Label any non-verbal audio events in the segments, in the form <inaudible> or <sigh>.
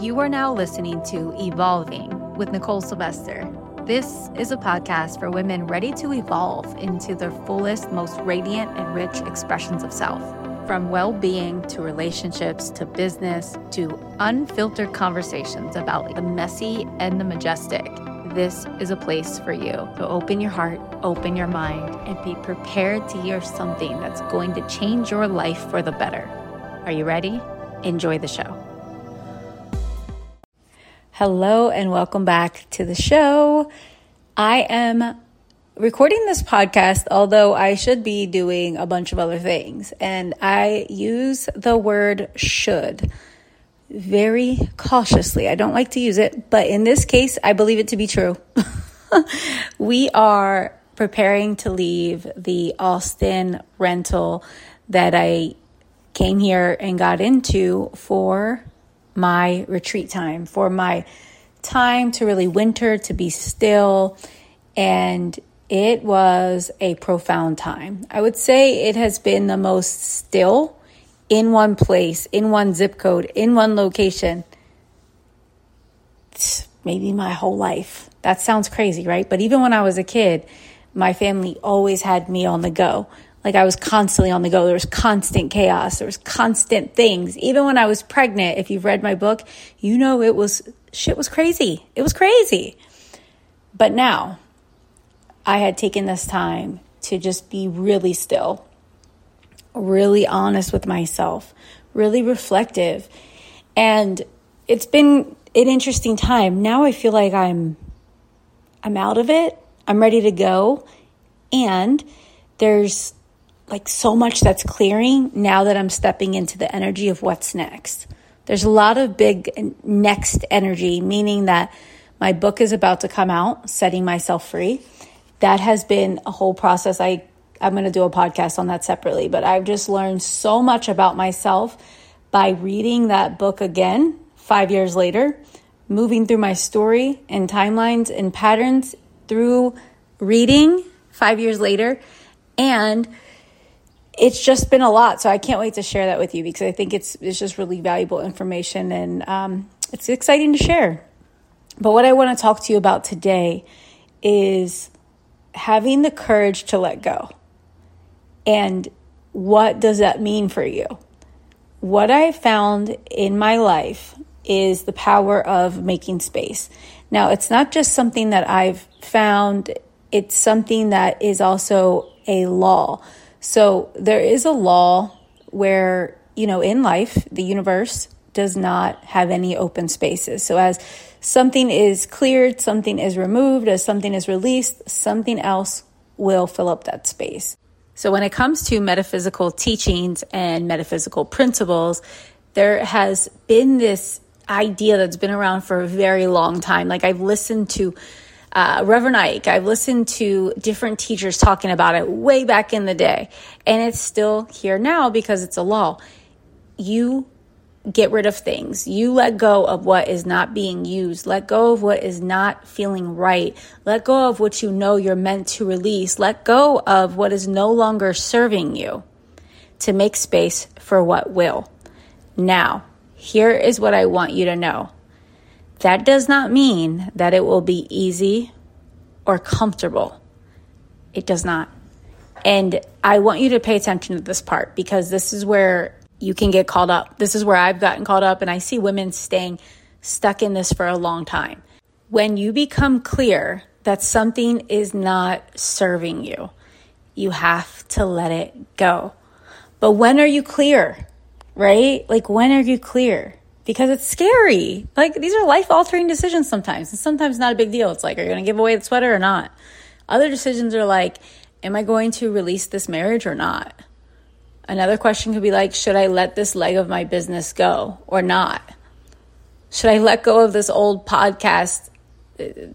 You are now listening to Evolving with Nichole Sylvester. This is a podcast for women ready to evolve into their fullest, most radiant, and rich expressions of self. From well being to relationships to business to unfiltered conversations about the messy and the majestic, this is a place for you. So open your heart, open your mind, and be prepared to hear something that's going to change your life for the better. Are you ready? Enjoy the show. Hello, and welcome back to the show. I am recording this podcast, although I should be doing a bunch of other things, and I use the word should very cautiously. I don't like to use it, but in this case, I believe it to be true. <laughs> we are preparing to leave the Austin rental that I came here and got into for my retreat time, for my time to really winter, to be still. And it was a profound time. I would say it has been the most still in one place, in one zip code, in one location, maybe my whole life. That sounds crazy, right? But even when I was a kid, my family always had me on the go. Like I was constantly on the go. There was constant chaos. There was constant things. Even when I was pregnant, if you've read my book, you know it was shit was crazy. It was crazy. But now I had taken this time to just be really still, really honest with myself, really reflective. And it's been an interesting time. Now I feel like I'm I'm out of it. I'm ready to go. And there's like so much that's clearing now that I'm stepping into the energy of what's next. There's a lot of big next energy, meaning that my book is about to come out, Setting Myself Free. That has been a whole process. I, I'm going to do a podcast on that separately, but I've just learned so much about myself by reading that book again five years later, moving through my story and timelines and patterns through reading five years later. And it's just been a lot. So I can't wait to share that with you because I think it's it's just really valuable information and um, it's exciting to share. But what I want to talk to you about today is having the courage to let go. And what does that mean for you? What I found in my life is the power of making space. Now, it's not just something that I've found, it's something that is also a law. So there is a law where, you know, in life, the universe does not have any open spaces. So as something is cleared, something is removed, as something is released, something else will fill up that space. So when it comes to metaphysical teachings and metaphysical principles, there has been this idea that's been around for a very long time. Like I've listened to uh, Reverend Ike. I've listened to different teachers talking about it way back in the day, and it's still here now because it's a law. You get rid of things. You let go of what is not being used. Let go of what is not feeling right. Let go of what you know you're meant to release. Let go of what is no longer serving you to make space for what will. Now, here is what I want you to know that does not mean that it will be easy or comfortable. It does not. And I want you to pay attention to this part because this is where you can get called up. This is where I've gotten called up, and I see women staying stuck in this for a long time. When you become clear that something is not serving you, you have to let it go. But when are you clear? Right? Like, when are you clear? Because it's scary. Like these are life altering decisions sometimes. And sometimes not a big deal. It's like, are you going to give away the sweater or not? Other decisions are like, am I going to release this marriage or not? Another question could be like, should I let this leg of my business go or not? Should I let go of this old podcast,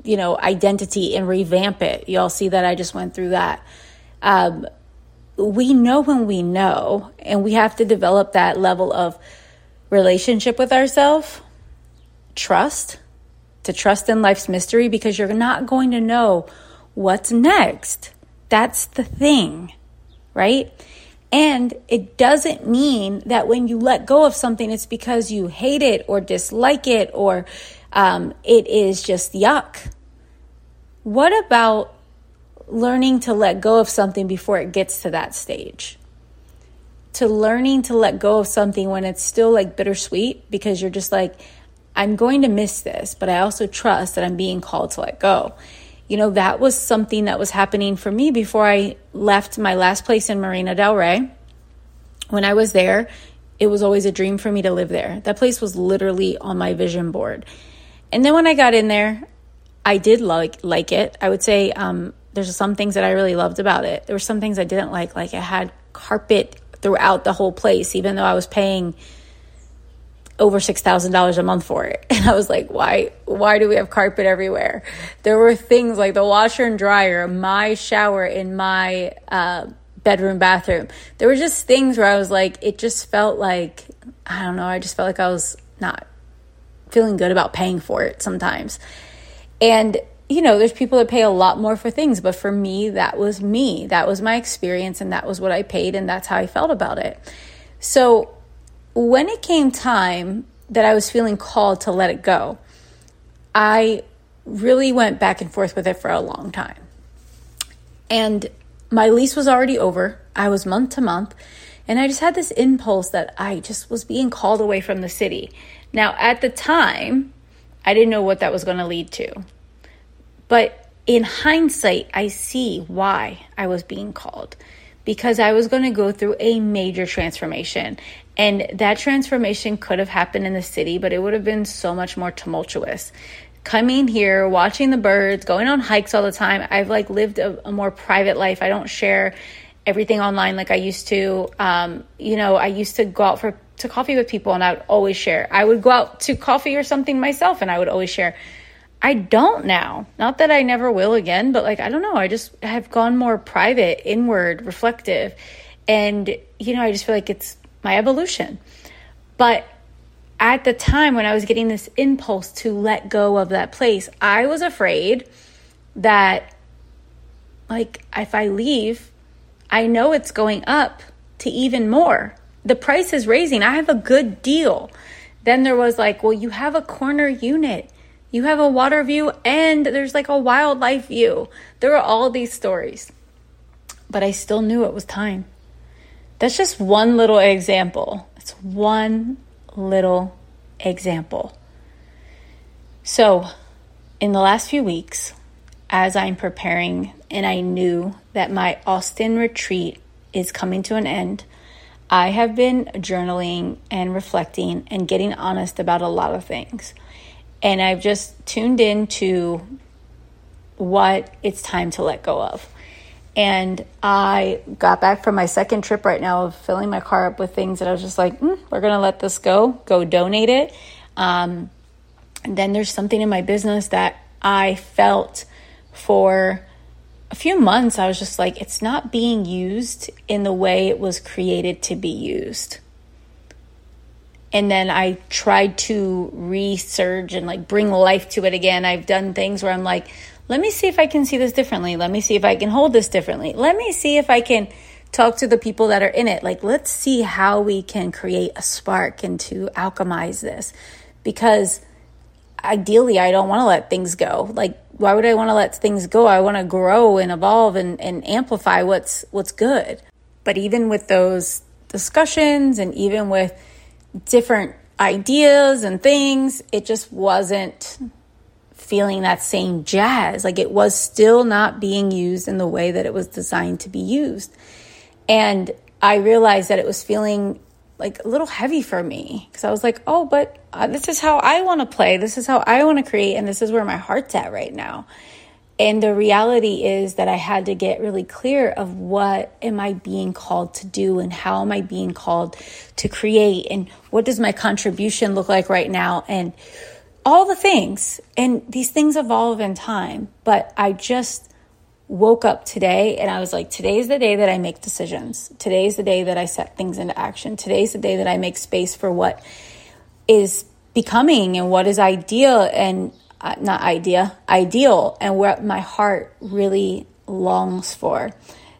you know, identity and revamp it? Y'all see that I just went through that. Um, we know when we know, and we have to develop that level of relationship with ourselves, trust, to trust in life's mystery because you're not going to know what's next. That's the thing, right? And it doesn't mean that when you let go of something, it's because you hate it or dislike it or um, it is just yuck. What about learning to let go of something before it gets to that stage? To learning to let go of something when it's still like bittersweet because you're just like, I'm going to miss this, but I also trust that I'm being called to let go. You know, that was something that was happening for me before I left my last place in Marina Del Rey. When I was there, it was always a dream for me to live there. That place was literally on my vision board. And then when I got in there, I did like like it. I would say um, there's some things that I really loved about it. There were some things I didn't like, like it had carpet throughout the whole place, even though I was paying over $6,000 a month for it. <laughs> And I was like, why, why do we have carpet everywhere? There were things like the washer and dryer, my shower in my, uh, bedroom, bathroom. There were just things where I was like, it just felt like, I don't know, I just felt like I was not feeling good about paying for it sometimes. And, you know, there's people that pay a lot more for things, but for me, that was me. That was my experience, and that was what I paid, and that's how I felt about it. So, when it came time that I was feeling called to let it go, I really went back and forth with it for a long time. And my lease was already over. I was month to month. And I just had this impulse that I just was being called away from the city. Now, at the time, I didn't know what that was going to lead to. But in hindsight, I see why I was being called because I was going to go through a major transformation. And that transformation could have happened in the city, but it would have been so much more tumultuous. Coming here, watching the birds, going on hikes all the time, I've like lived a, a more private life. I don't share everything online like I used to. Um, you know, I used to go out for to coffee with people and I would always share. I would go out to coffee or something myself and I would always share. I don't now. Not that I never will again, but like, I don't know. I just have gone more private, inward, reflective. And, you know, I just feel like it's my evolution. But at the time when I was getting this impulse to let go of that place, I was afraid that, like, if I leave, I know it's going up to even more. The price is raising. I have a good deal. Then there was like, well, you have a corner unit you have a water view and there's like a wildlife view. There were all these stories. But I still knew it was time. That's just one little example. It's one little example. So, in the last few weeks, as I'm preparing and I knew that my Austin retreat is coming to an end, I have been journaling and reflecting and getting honest about a lot of things. And I've just tuned into what it's time to let go of. And I got back from my second trip right now of filling my car up with things that I was just like, mm, we're going to let this go, go donate it. Um, and then there's something in my business that I felt for a few months, I was just like, it's not being used in the way it was created to be used and then I tried to resurge and like bring life to it again. I've done things where I'm like, let me see if I can see this differently. Let me see if I can hold this differently. Let me see if I can talk to the people that are in it. Like, let's see how we can create a spark and to alchemize this. Because ideally, I don't want to let things go. Like, why would I want to let things go? I want to grow and evolve and, and amplify what's what's good. But even with those discussions and even with different ideas and things, it just wasn't feeling that same jazz. Like it was still not being used in the way that it was designed to be used. And I realized that it was feeling like a little heavy for me because I was like, oh, but uh, this is how I want to play. This is how I want to create. And this is where my heart's at right now. And the reality is that I had to get really clear of what am I being called to do and how am I being called to create and what does my contribution look like right now and all the things. And these things evolve in time, but I just woke up today and I was like, today's the day that I make decisions. Today's the day that I set things into action. Today's the day that I make space for what is becoming and what is ideal and uh, not idea, ideal, and what my heart really longs for.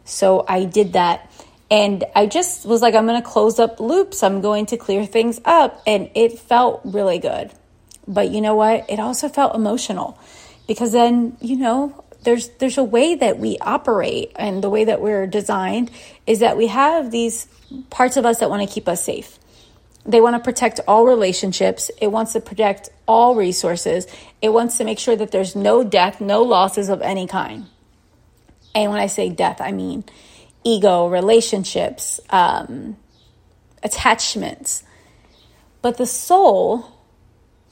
So I did that. And I just was like, I'm going to close up loops. I'm going to clear things up. And it felt really good. But you know what? It also felt emotional because then, you know, there's there's a way that we operate and the way that we're designed is that we have these parts of us that want to keep us safe. They want to protect all relationships. It wants to protect all resources. It wants to make sure that there's no death, no losses of any kind. And when I say death, I mean ego, relationships, um, attachments. But the soul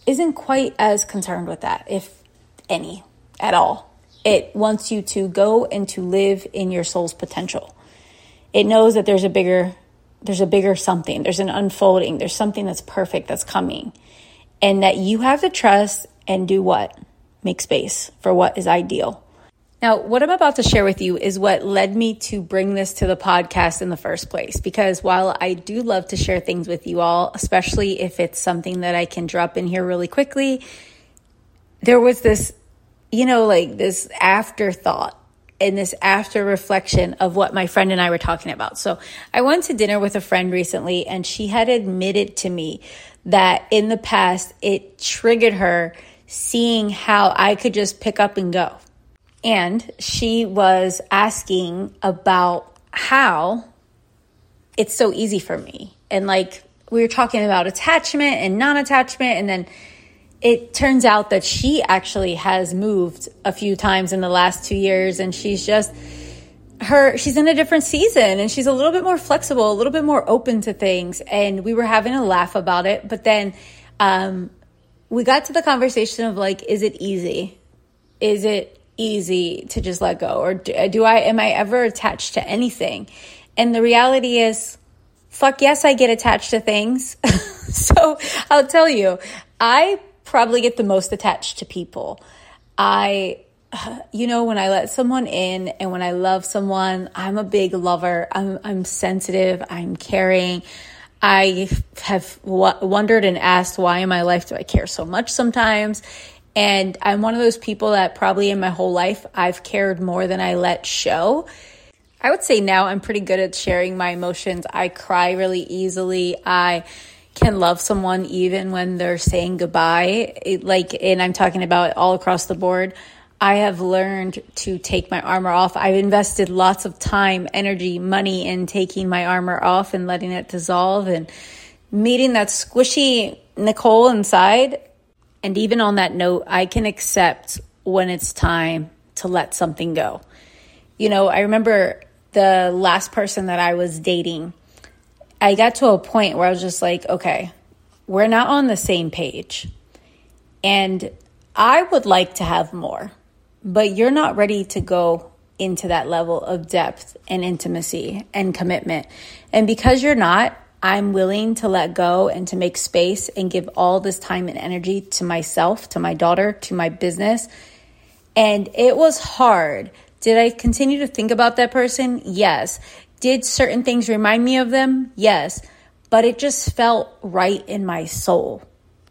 isn't quite as concerned with that, if any, at all. It wants you to go and to live in your soul's potential. It knows that there's a bigger there's a bigger something, there's an unfolding, there's something that's perfect that's coming. And that you have to trust and do what? Make space for what is ideal. Now, what I'm about to share with you is what led me to bring this to the podcast in the first place. Because while I do love to share things with you all, especially if it's something that I can drop in here really quickly, there was this, you know, like this afterthought and this after reflection of what my friend and I were talking about. So I went to dinner with a friend recently and she had admitted to me that in the past it triggered her seeing how I could just pick up and go and she was asking about how it's so easy for me. And like we were talking about attachment and non attachment. And then it turns out that she actually has moved a few times in the last two years. And she's just, her she's in a different season and she's a little bit more flexible a little bit more open to things and we were having a laugh about it but then um, we got to the conversation of like is it easy is it easy to just let go or do, do I am I ever attached to anything? And the reality is fuck yes I get attached to things. <laughs> so I'll tell you, I probably get the most attached to people. I you know when I let someone in and when I love someone, I'm a big lover. I'm I'm sensitive, I'm caring. I have w- wondered and asked why in my life do I care so much sometimes? And I'm one of those people that probably in my whole life I've cared more than I let show. I would say now I'm pretty good at sharing my emotions. I cry really easily. I can love someone even when they're saying goodbye. It, like, and I'm talking about all across the board. I have learned to take my armor off. I've invested lots of time, energy, money in taking my armor off and letting it dissolve and meeting that squishy Nichole inside and even on that note, I can accept when it's time to let something go. You know, I remember the last person that I was dating, I got to a point where I was just like, okay, we're not on the same page. And I would like to have more, but you're not ready to go into that level of depth and intimacy and commitment. And because you're not, I'm willing to let go and to make space and give all this time and energy to myself, to my daughter, to my business. And it was hard. Did I continue to think about that person? Yes. Did certain things remind me of them? Yes. But it just felt right in my soul.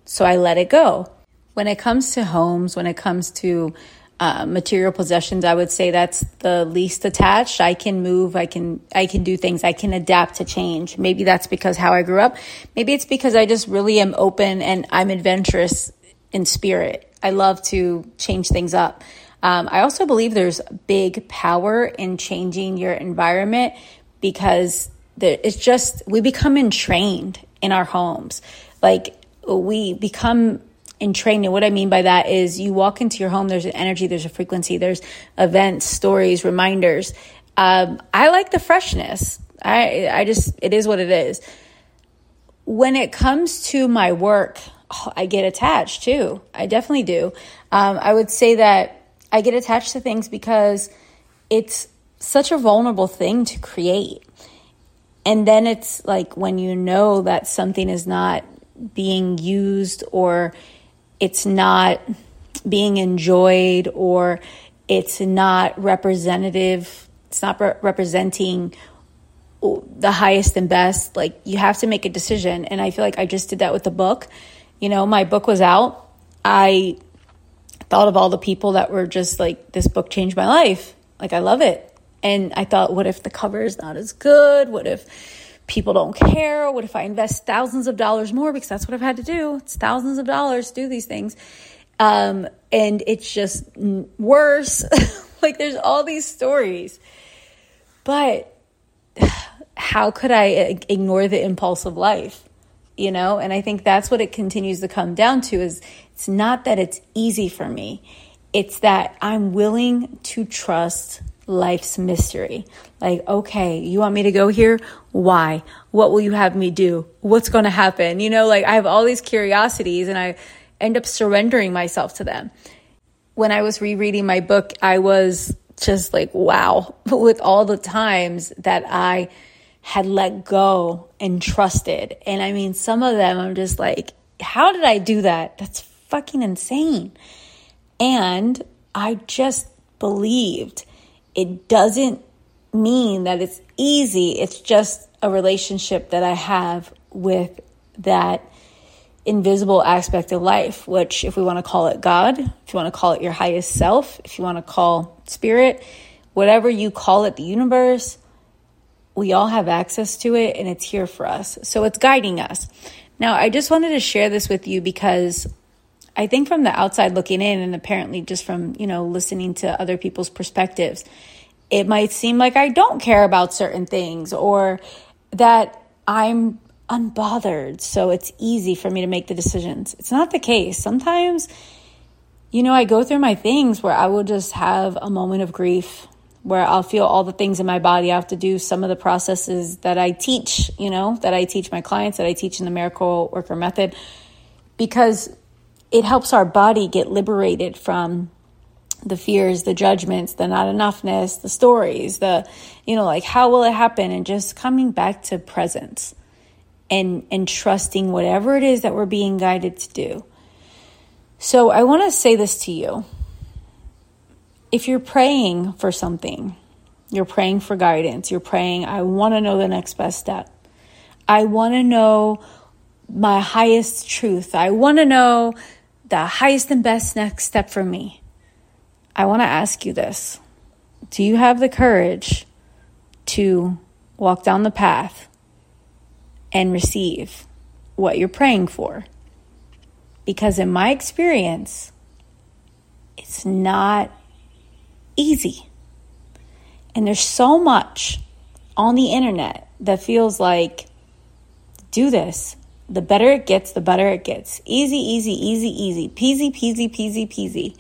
So I let it go. When it comes to homes, when it comes to uh, material possessions i would say that's the least attached i can move i can i can do things i can adapt to change maybe that's because how i grew up maybe it's because i just really am open and i'm adventurous in spirit i love to change things up um, i also believe there's big power in changing your environment because it's just we become entrained in our homes like we become entrained. And What I mean by that is you walk into your home, there's an energy, there's a frequency, there's events, stories, reminders. Um, I like the freshness. I, I just, it is what it is. When it comes to my work, oh, I get attached too. I definitely do. Um, I would say that I get attached to things because it's such a vulnerable thing to create. And then it's like when you know that something is not being used or it's not being enjoyed or it's not representative, it's not re- representing the highest and best. Like you have to make a decision. And I feel like I just did that with the book. You know, my book was out. I thought of all the people that were just like, this book changed my life. Like, I love it. And I thought, what if the cover is not as good? What if people don't care? What if I invest thousands of dollars more? Because that's what I've had to do. It's thousands of dollars to do these things. Um, and it's just worse. <laughs> like there's all these stories. But how could I ignore the impulse of life? You know, and I think that's what it continues to come down to is it's not that it's easy for me. It's that I'm willing to trust life's mystery. Like, okay, you want me to go here? Why? What will you have me do? What's going to happen? You know, like I have all these curiosities and I end up surrendering myself to them. When I was rereading my book, I was just like, wow, <laughs> with all the times that I had let go and trusted. And I mean, some of them I'm just like, how did I do that? That's fucking insane. And I just believed it doesn't mean that it's easy. It's just a relationship that I have with that invisible aspect of life, which, if we want to call it God, if you want to call it your highest self, if you want to call spirit, whatever you call it, the universe, we all have access to it and it's here for us. So it's guiding us. Now, I just wanted to share this with you because I think from the outside looking in, and apparently just from, you know, listening to other people's perspectives, it might seem like I don't care about certain things or that I'm unbothered. So it's easy for me to make the decisions. It's not the case. Sometimes, you know, I go through my things where I will just have a moment of grief where I'll feel all the things in my body. I have to do some of the processes that I teach, you know, that I teach my clients, that I teach in the miracle worker method, because it helps our body get liberated from the fears, the judgments, the not enoughness, the stories, the, you know, like how will it happen? And just coming back to presence and, and trusting whatever it is that we're being guided to do. So I want to say this to you if you're praying for something, you're praying for guidance, you're praying, I want to know the next best step. I want to know my highest truth. I want to know the highest and best next step for me. I want to ask you this Do you have the courage to walk down the path and receive what you're praying for? Because in my experience, it's not easy. And there's so much on the internet that feels like do this. The better it gets, the better it gets. Easy, easy, easy, easy. Peasy, peasy, peasy, peasy.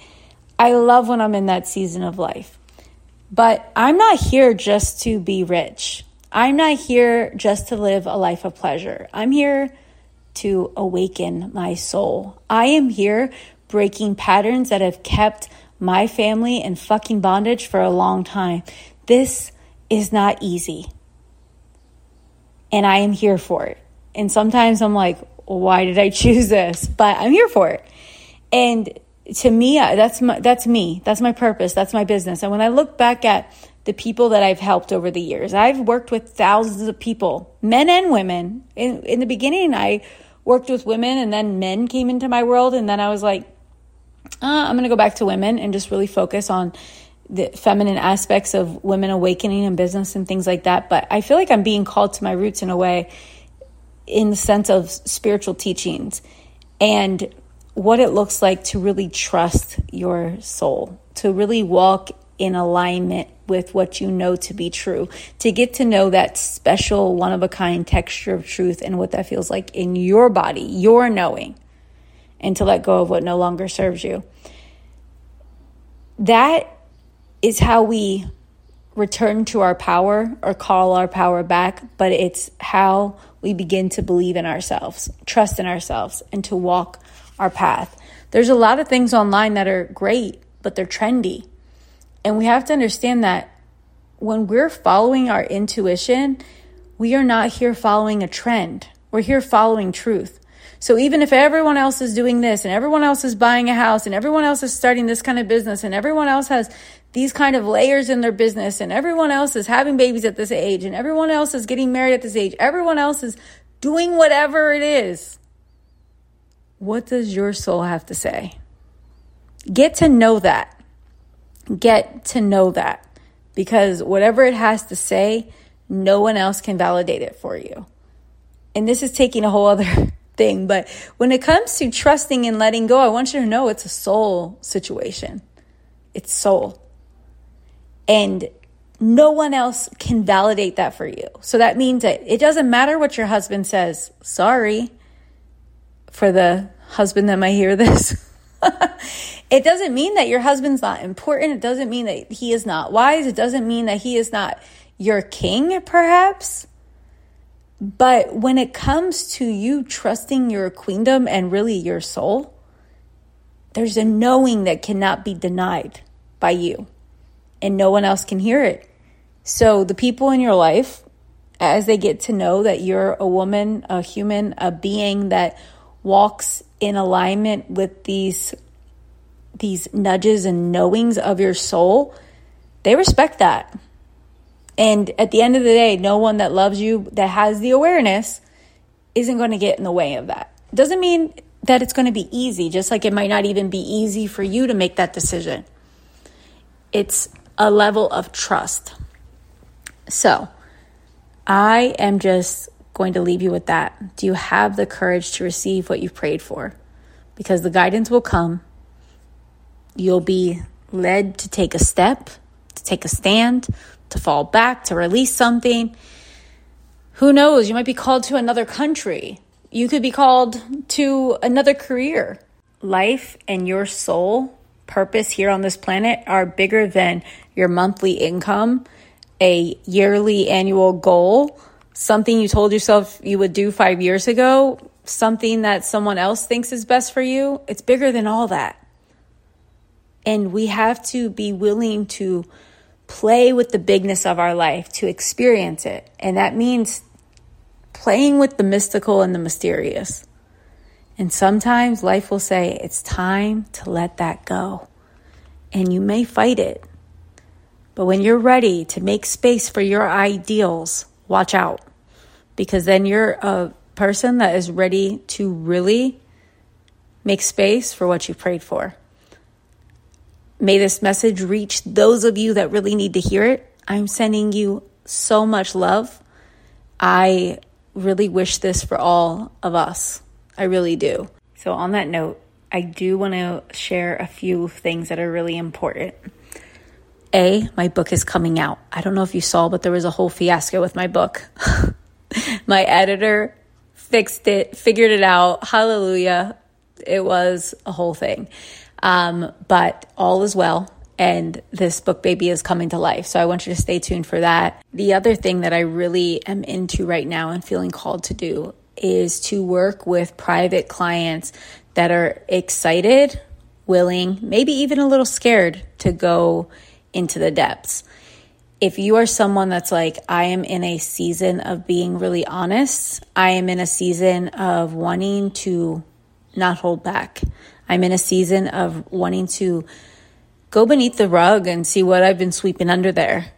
I love when I'm in that season of life. But I'm not here just to be rich. I'm not here just to live a life of pleasure. I'm here to awaken my soul. I am here breaking patterns that have kept my family in fucking bondage for a long time. This is not easy. And I am here for it. And sometimes I'm like, why did I <laughs> choose this? But I'm here for it. And to me, that's my, that's me. That's my purpose. That's my business. And when I look back at the people that I've helped over the years, I've worked with thousands of people, men and women. In, in the beginning, I worked with women and then men came into my world. And then I was like, uh, I'm going to go back to women and just really focus on the feminine aspects of women awakening in business and things like that. But I feel like I'm being called to my roots in a way, in the sense of spiritual teachings and what it looks like to really trust your soul, to really walk in alignment with what you know to be true, to get to know that special, one of a kind texture of truth and what that feels like in your body, your knowing and to let go of what no longer serves you. That is how we return to our power or call our power back, but it's how we begin to believe in ourselves, trust in ourselves, and to walk our path. There's a lot of things online that are great, but they're trendy. And we have to understand that when we're following our intuition, we are not here following a trend. We're here following truth. So even if everyone else is doing this and everyone else is buying a house and everyone else is starting this kind of business and everyone else has these kind of layers in their business and everyone else is having babies at this age and everyone else is getting married at this age, everyone else is doing whatever it is. What does your soul have to say? Get to know that. Get to know that. because whatever it has to say, no one else can validate it for you. And this is taking a whole other <laughs> thing, but when it comes to trusting and letting go, I want you to know it's a soul situation. It's soul. And no one else can validate that for you. So that means that it doesn't matter what your husband says. Sorry for the husband that might hear this. <laughs> it doesn't mean that your husband's not important. It doesn't mean that he is not wise. It doesn't mean that he is not your king, perhaps. But when it comes to you trusting your queendom and really your soul, there's a knowing that cannot be denied by you, and no one else can hear it. So, the people in your life, as they get to know that you're a woman, a human, a being that walks in alignment with these these nudges and knowings of your soul, they respect that. And at the end of the day, no one that loves you that has the awareness isn't going to get in the way of that. Doesn't mean that it's going to be easy, just like it might not even be easy for you to make that decision. It's a level of trust. So, I am just going to leave you with that. Do you have the courage to receive what you've prayed for? Because the guidance will come. You'll be led to take a step, to take a stand, to fall back, to release something. Who knows? You might be called to another country. You could be called to another career. Life and your soul purpose here on this planet are bigger than your monthly income, a yearly annual goal, something you told yourself you would do five years ago, something that someone else thinks is best for you. It's bigger than all that. And we have to be willing to play with the bigness of our life, to experience it. And that means playing with the mystical and the mysterious. And sometimes life will say, it's time to let that go. And you may fight it. But when you're ready to make space for your ideals, watch out. Because then you're a person that is ready to really make space for what you prayed for. May this message reach those of you that really need to hear it. I'm sending you so much love. I really wish this for all of us. I really do. So, on that note, I do want to share a few things that are really important. A, my book is coming out. I don't know if you saw, but there was a whole fiasco with my book. <laughs> my editor fixed it, figured it out. Hallelujah. It was a whole thing. Um, but all is well. And this book baby is coming to life. So I want you to stay tuned for that. The other thing that I really am into right now and feeling called to do is to work with private clients that are excited, willing, maybe even a little scared to go into the depths. If you are someone that's like, I am in a season of being really honest, I am in a season of wanting to not hold back. I'm in a season of wanting to go beneath the rug and see what I've been sweeping under there.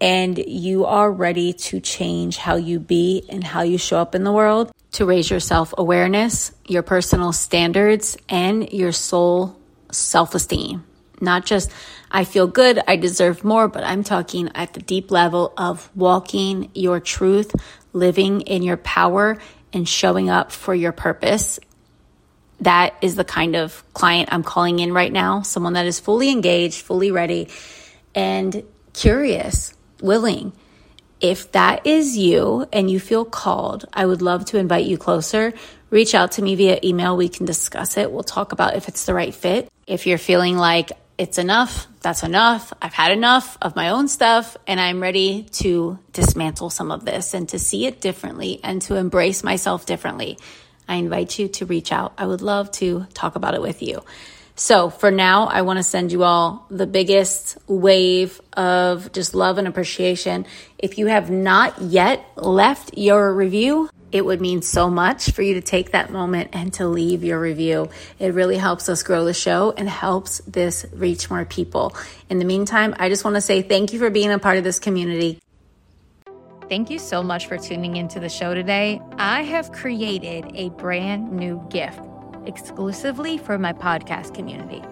And you are ready to change how you be and how you show up in the world to raise your self awareness, your personal standards, and your soul self esteem. Not just, I feel good, I deserve more, but I'm talking at the deep level of walking your truth, living in your power, and showing up for your purpose that is the kind of client I'm calling in right now. Someone that is fully engaged, fully ready, and curious, willing. If that is you and you feel called, I would love to invite you closer. Reach out to me via email. We can discuss it. We'll talk about if it's the right fit. If you're feeling like it's enough, that's enough. I've had enough of my own stuff and I'm ready to dismantle some of this and to see it differently and to embrace myself differently. I invite you to reach out. I would love to talk about it with you. So for now, I want to send you all the biggest wave of just love and appreciation. If you have not yet left your review, it would mean so much for you to take that moment and to leave your review. It really helps us grow the show and helps this reach more people. In the meantime, I just want to say thank you for being a part of this community. Thank you so much for tuning into the show today. I have created a brand new gift exclusively for my podcast community.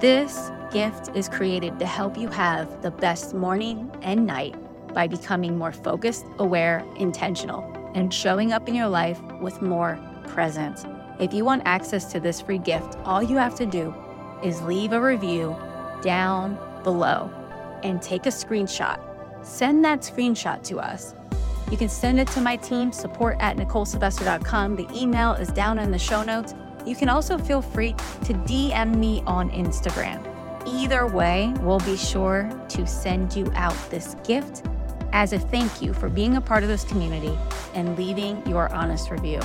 This gift is created to help you have the best morning and night by becoming more focused, aware, intentional, and showing up in your life with more presence. If you want access to this free gift, all you have to do is leave a review down below and take a screenshot. Send that screenshot to us. You can send it to my team, support at NicholeSylvester.com. The email is down in the show notes. You can also feel free to DM me on Instagram. Either way, we'll be sure to send you out this gift as a thank you for being a part of this community and leaving your honest review.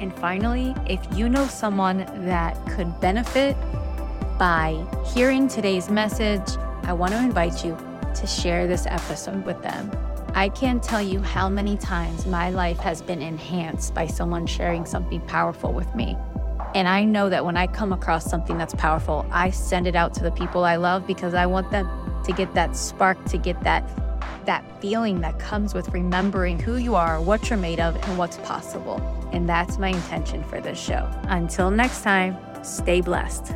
And finally, if you know someone that could benefit by hearing today's message, I want to invite you to share this episode with them. I can't tell you how many times my life has been enhanced by someone sharing something powerful with me. And I know that when I come across something that's powerful, I send it out to the people I love because I want them to get that spark, to get that that feeling that comes with remembering who you are, what you're made of, and what's possible. And that's my intention for this show. Until next time, stay blessed.